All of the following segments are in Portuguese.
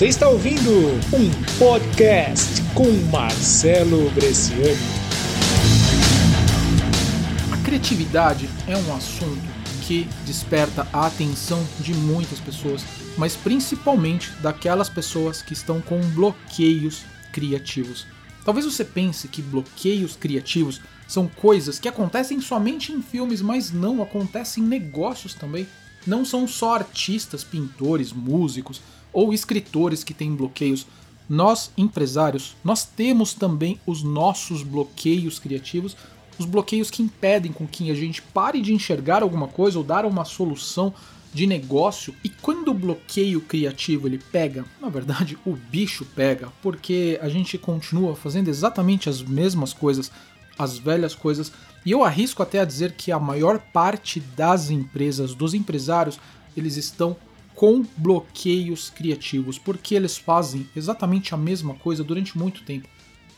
Você está ouvindo um podcast com Marcelo Bresciani. A criatividade é um assunto que desperta a atenção de muitas pessoas, mas principalmente daquelas pessoas que estão com bloqueios criativos. Talvez você pense que bloqueios criativos são coisas que acontecem somente em filmes, mas não acontecem em negócios também. Não são só artistas, pintores, músicos ou escritores que têm bloqueios. Nós, empresários, nós temos também os nossos bloqueios criativos, os bloqueios que impedem com que a gente pare de enxergar alguma coisa ou dar uma solução de negócio. E quando o bloqueio criativo ele pega, na verdade o bicho pega, porque a gente continua fazendo exatamente as mesmas coisas, as velhas coisas. E eu arrisco até a dizer que a maior parte das empresas, dos empresários, eles estão com bloqueios criativos, porque eles fazem exatamente a mesma coisa durante muito tempo.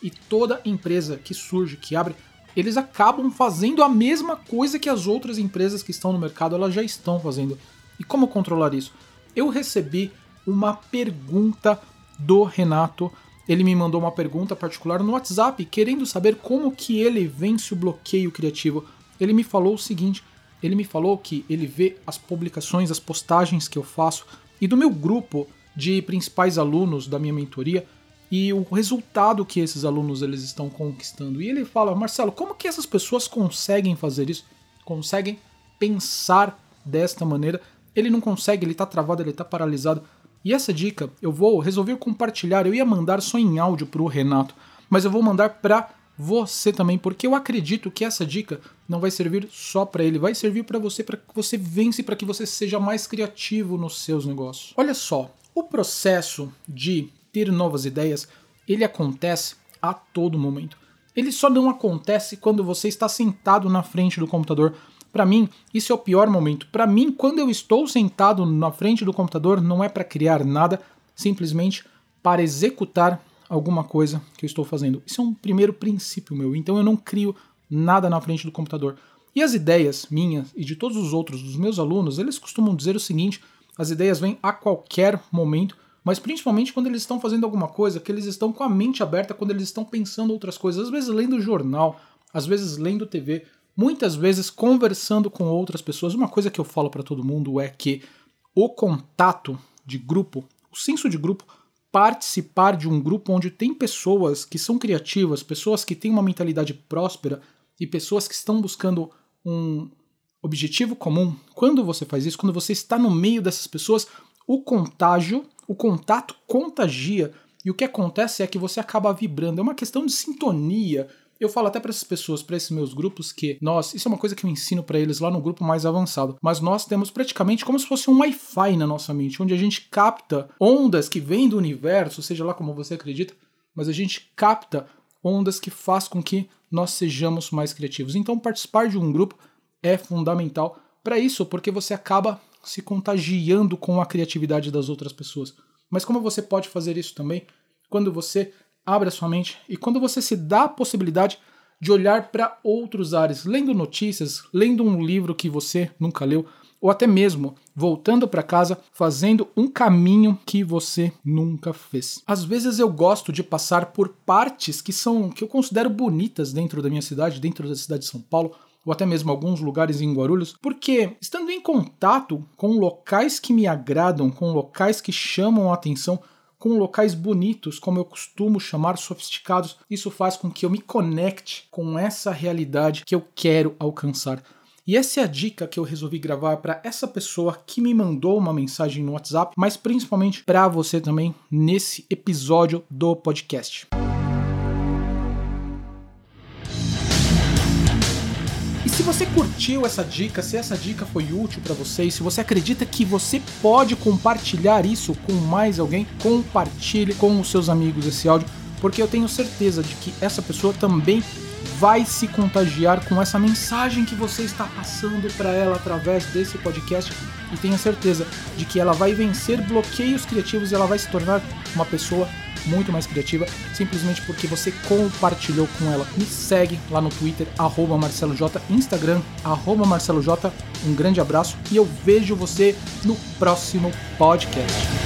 E toda empresa que surge, que abre, eles acabam fazendo a mesma coisa que as outras empresas que estão no mercado elas já estão fazendo. E como controlar isso? Eu recebi uma pergunta do Renato. Ele me mandou uma pergunta particular no WhatsApp, querendo saber como que ele vence o bloqueio criativo. Ele me falou o seguinte: ele me falou que ele vê as publicações, as postagens que eu faço e do meu grupo de principais alunos da minha mentoria e o resultado que esses alunos eles estão conquistando. E ele fala: "Marcelo, como que essas pessoas conseguem fazer isso? Conseguem pensar desta maneira ele não consegue, ele tá travado, ele tá paralisado. E essa dica eu vou resolver compartilhar. Eu ia mandar só em áudio pro Renato, mas eu vou mandar para você também, porque eu acredito que essa dica não vai servir só para ele, vai servir para você, para que você vence, para que você seja mais criativo nos seus negócios. Olha só, o processo de ter novas ideias, ele acontece a todo momento. Ele só não acontece quando você está sentado na frente do computador para mim, isso é o pior momento. Para mim, quando eu estou sentado na frente do computador, não é para criar nada, simplesmente para executar alguma coisa que eu estou fazendo. Isso é um primeiro princípio meu. Então eu não crio nada na frente do computador. E as ideias minhas e de todos os outros dos meus alunos, eles costumam dizer o seguinte: as ideias vêm a qualquer momento, mas principalmente quando eles estão fazendo alguma coisa, que eles estão com a mente aberta, quando eles estão pensando outras coisas, às vezes lendo jornal, às vezes lendo TV, muitas vezes conversando com outras pessoas. Uma coisa que eu falo para todo mundo é que o contato de grupo, o senso de grupo, participar de um grupo onde tem pessoas que são criativas, pessoas que têm uma mentalidade próspera e pessoas que estão buscando um objetivo comum. Quando você faz isso, quando você está no meio dessas pessoas, o contágio, o contato contagia. E o que acontece é que você acaba vibrando. É uma questão de sintonia, eu falo até para essas pessoas, para esses meus grupos, que nós, isso é uma coisa que eu ensino para eles lá no grupo mais avançado, mas nós temos praticamente como se fosse um Wi-Fi na nossa mente, onde a gente capta ondas que vêm do universo, seja lá como você acredita, mas a gente capta ondas que faz com que nós sejamos mais criativos. Então, participar de um grupo é fundamental para isso, porque você acaba se contagiando com a criatividade das outras pessoas. Mas como você pode fazer isso também quando você abre a sua mente e quando você se dá a possibilidade de olhar para outros ares, lendo notícias, lendo um livro que você nunca leu, ou até mesmo voltando para casa fazendo um caminho que você nunca fez. Às vezes eu gosto de passar por partes que são que eu considero bonitas dentro da minha cidade, dentro da cidade de São Paulo, ou até mesmo alguns lugares em Guarulhos, porque estando em contato com locais que me agradam, com locais que chamam a atenção, com locais bonitos, como eu costumo chamar sofisticados, isso faz com que eu me conecte com essa realidade que eu quero alcançar. E essa é a dica que eu resolvi gravar para essa pessoa que me mandou uma mensagem no WhatsApp, mas principalmente para você também nesse episódio do podcast. Se você curtiu essa dica, se essa dica foi útil para você, se você acredita que você pode compartilhar isso com mais alguém, compartilhe com os seus amigos esse áudio, porque eu tenho certeza de que essa pessoa também vai se contagiar com essa mensagem que você está passando para ela através desse podcast e tenha certeza de que ela vai vencer bloqueios criativos e ela vai se tornar uma pessoa muito mais criativa, simplesmente porque você compartilhou com ela. Me segue lá no Twitter, arroba Marcelo J, Instagram, arroba Marcelo J. Um grande abraço e eu vejo você no próximo podcast.